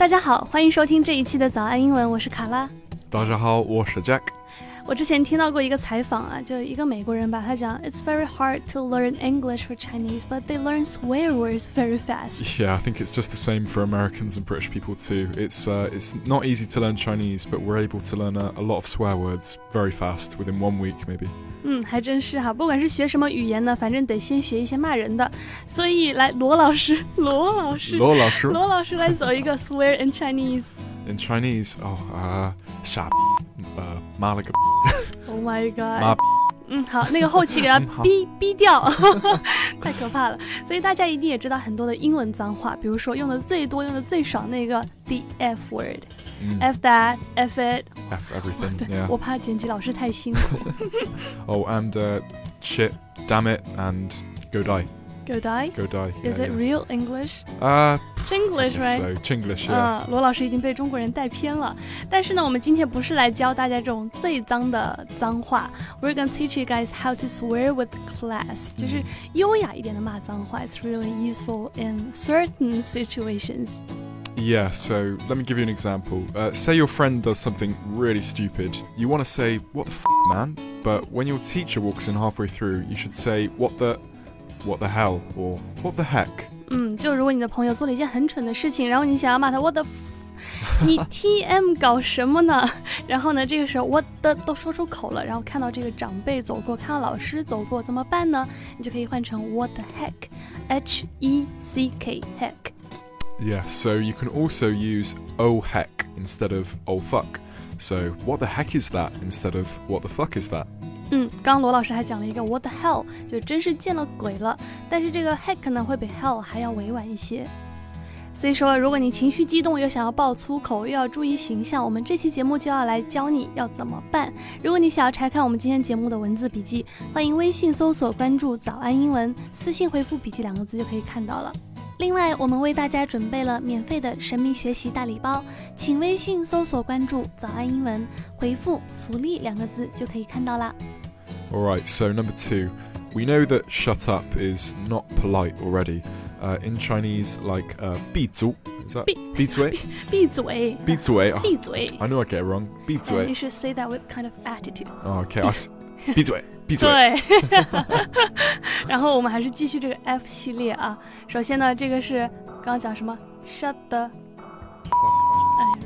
大家好，欢迎收听这一期的早安英文，我是卡拉。大家好，我是 Jack。我之前听到过一个采访啊，就一个美国人吧，他讲，It's very hard to learn English for Chinese, but they learn swear words very fast. Yeah, I think it's just the same for Americans and British people too. It's uh, it's not easy to learn Chinese, but we're able to learn a, a lot of swear words very fast within one week maybe. 嗯，还真是哈，不管是学什么语言呢，反正得先学一些骂人的。所以来，罗老师，罗老师，罗老师，罗老师来走一个 swear in Chinese。In Chinese, oh, uh, 傻逼， 呃，妈了个逼。Oh my god！嗯，好，那个后期给它逼逼掉，太可怕了。所以大家一定也知道很多的英文脏话，比如说用的最多、用的最爽那个 the f word。嗯 F that, F it，F everything. 我怕剪辑老师太辛苦。Oh, and uh, shit, damn it, and go die, Go die. go die. Is yeah, it yeah. real English? Uh, I Chinglish, guess right? so. Chinglish, yeah. 啊，罗老师已经被中国人带偏了。但是呢，我们今天不是来教大家这种最脏的脏话。We're gonna teach you guys how to swear with class，就是优雅一点的骂脏话。It's really useful in certain situations. Yeah, so let me give you an example. Uh, say your friend does something really stupid. You want to say, What the f, man? But when your teacher walks in halfway through, you should say, What the. What the hell? Or What the heck? 嗯，就如果你的朋友做了一件很蠢的事情，然后你想要骂他 What the，f- 你 T M 搞什么呢？然后呢，这个时候 What the 都说出口了，然后看到这个长辈走过，看到老师走过，怎么办呢？你就可以换成 What the heck，H E C K heck。 Yeah, so you can also use Oh heck instead of Oh fuck. So, what the heck is that instead of What the fuck is that? 嗯，刚罗老师还讲了一个 What the hell，就真是见了鬼了。但是这个 heck 呢，会比 hell 还要委婉一些。所以说，如果你情绪激动，又想要爆粗口，又要注意形象，我们这期节目就要来教你要怎么办。如果你想要查看我们今天节目的文字笔记，欢迎微信搜索关注“早安英文”，私信回复“笔记”两个字就可以看到了。另外，我们为大家准备了免费的神秘学习大礼包，请微信搜索关注“早安英文”，回复“福利”两个字就可以看到啦。All right, so number two. We know that shut up is not polite already. Uh, in Chinese, like uh, 闭嘴. Is that 闭-闭嘴?闭嘴，闭嘴. Oh, 闭嘴。I know I'd get it wrong. 闭嘴. you should say that with kind of attitude. Oh, okay. I s- 闭嘴,闭嘴.对，然后我们还是继续这个 F 系列啊。首先呢，这个是刚刚讲什么？Shut the。哎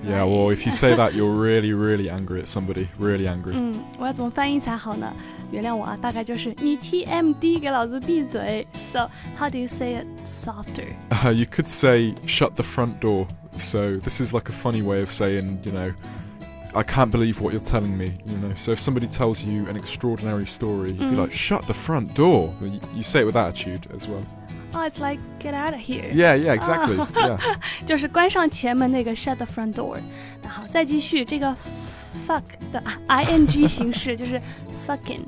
Yeah, right well, if you say that, you're really, really angry at somebody. Really angry. 嗯，我要怎么翻译才好呢？原谅我啊，大概就是你 TMD 给老子闭嘴。So how do you say it softer? Uh, you could say shut the front door. So this is like a funny way of saying, you know, I can't believe what you're telling me. You know, so if somebody tells you an extraordinary story, you'd be Mhm. like, shut the front door. But You, you say it with attitude as well. Oh, it's like get out of here. Yeah, yeah, exactly. yeah. 就是关上前门那个 shut the front door。那好，再继续这个 fuck 的 ing 形式就是 fucking。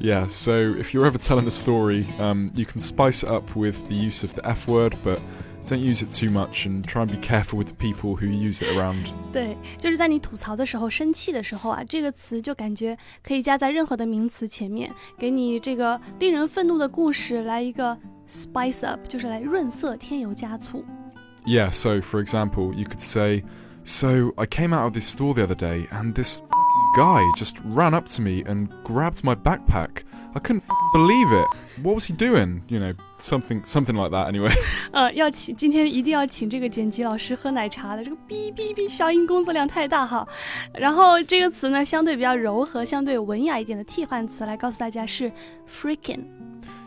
Yeah, so if you're ever telling a story, um, you can spice it up with the use of the F word, but don't use it too much and try and be careful with the people who use it around. 对，就是在你吐槽的时候、生气的时候啊，这个词就感觉可以加在任何的名词前面，给你这个令人愤怒的故事来一个 spice up，就是来润色、添油加醋。 Yeah, so for example, you could say, So I came out of this store the other day and this f***ing guy just ran up to me and grabbed my backpack. I couldn't f***ing believe it. What was he doing? You know, something something like that anyway. 呃，要请今天一定要请这个剪辑老师喝奶茶的，这个哔哔哔消音工作量太大哈。然后这个词呢，相对比较柔和、相对文雅一点的替换词，来告诉大家是 freaking。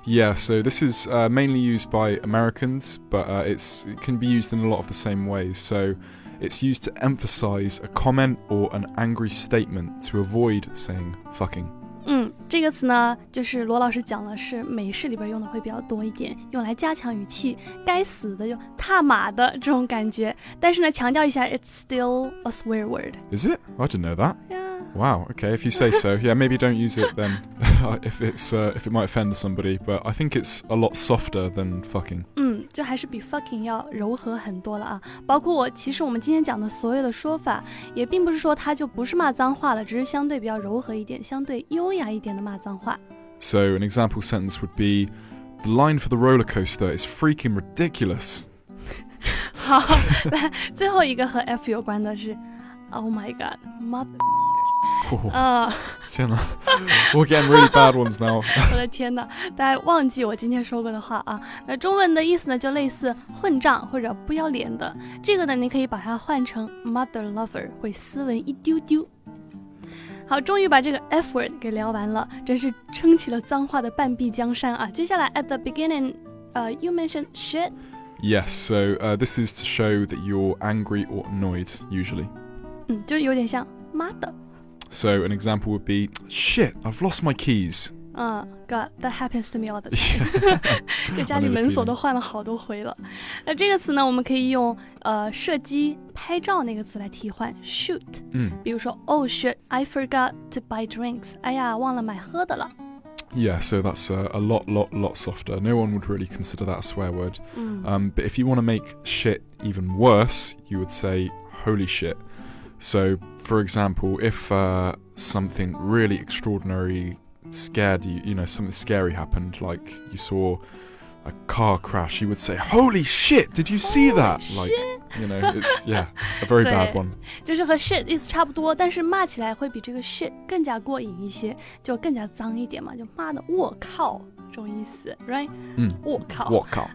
Yeah, so this is uh, mainly used by Americans, but uh, it's it can be used in a lot of the same ways. So it's used to emphasize a comment or an angry statement to avoid saying fucking. 嗯， 这个词呢，就是罗老师讲了，是美式里边用的会比较多一点，用来加强语气，该死的就踏马的这种感觉。但是呢，强调一下，it's still a swear word。 Is it? I didn't know that. Yeah. Wow. Okay, if you say so, yeah, maybe don't use it then, if it's uh, if it might offend somebody. But I think it's a lot softer than fucking. 嗯， 就还是比 fucking 要柔和很多了啊。包括我，其实我们今天讲的所有的说法，也并不是说它就不是骂脏话了，只是相对比较柔和一点，相对优雅一点的骂脏话。 So an example sentence would be, "The line for the roller coaster is freaking ridiculous." 好，来最后一个和 F 有关的是，Oh my God，mother， 啊，天呐，We're getting really bad ones now。我的天呐，大家忘记我今天说过的话啊。那中文的意思呢，就类似混账或者不要脸的。这个呢，你可以把它换成 mother lover，会斯文一丢丢。好，终于把这个 F word 给聊完了，真是撑起了脏话的半壁江山啊！接下来 at the beginning，呃、uh,，you mentioned shit。Yes, so uh, this is to show that you're angry or annoyed, usually. 嗯，就有点像妈的。 So an example would be, shit, I've lost my keys. 嗯，God，that happens to me all the time。就家里门锁都换了好多回了。那这个词呢，我们可以用呃射击、拍照那个词来替换，shoot。嗯，比如说，Oh shit，I forgot to buy drinks。哎呀，忘了买喝的了。Yeah, so that's a, a, lot, lot, lot softer. No one would really consider that a swear word. Mm. Um, but if you want to make shit even worse, you would say holy shit. So, for example, if uh, something really extraordinary scared you, you know, something scary happened, like you saw a car crash, you would say, "Holy shit! Did you see that?" Like, you know, it's yeah, a very bad one. 就是和 shit 意思差不多，但是骂起来会比这个 shit 更加过瘾一些，就更加脏一点嘛，就骂的我靠。 这种意思，right？嗯，我靠，我靠。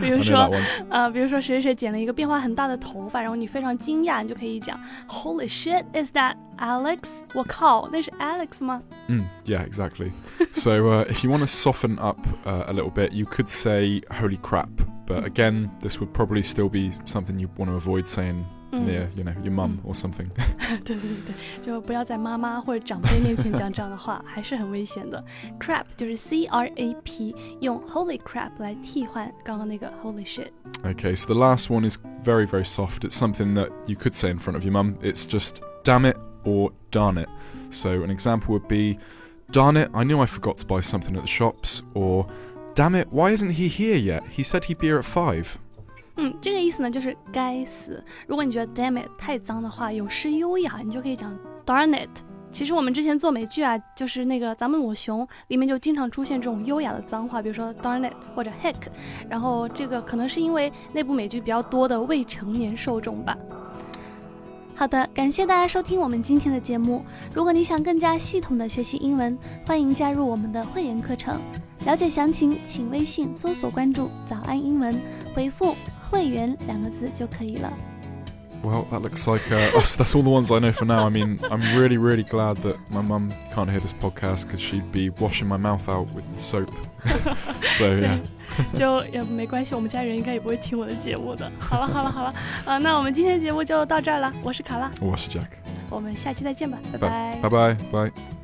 比如说，呃，比如说谁谁谁剪了一个变化很大的头发，然后你非常惊讶，你就可以讲，Holy shit，is that Alex？我靠，那是 Alex 吗？嗯，Yeah, exactly. so uh, if you want to soften up uh, a little bit, you could say Holy crap. But again, this would probably still be something you want to avoid saying near you know your mum or something 对对对就不要在妈妈或者长辈面前讲这样的话还是很危险的 crap 就是 c r a p 用 holy crap 来替换刚刚那个 holy shit okay so the last one is very very soft it's something that you could say in front of your mum it's just damn it or darn it so an example would be darn it i knew i forgot to buy something at the shops or damn it why isn't he here yet he said he'd be here at 5 嗯，这个意思呢，就是该死。如果你觉得 damn it 太脏的话，有失优雅，你就可以讲 darn it。其实我们之前做美剧啊，就是那个《咱们我熊》里面就经常出现这种优雅的脏话，比如说 darn it 或者 heck。然后这个可能是因为那部美剧比较多的未成年受众吧。好的，感谢大家收听我们今天的节目。如果你想更加系统的学习英文，欢迎加入我们的会员课程。了解详情，请微信搜索关注“早安英文”，回复。会员两个字就可以了。Well, that looks like uh, that's, that's all the ones I know for now. I mean, I'm really, really glad that my mum can't hear this podcast because she'd be washing my mouth out with soap. so yeah. 就也没关系，我们家人应该也不会听我的节目的。好了，好了，好了，啊，那我们今天的节目就到这儿了。我是卡拉，我是 Jack，我们下期再见吧，拜拜，拜拜，拜。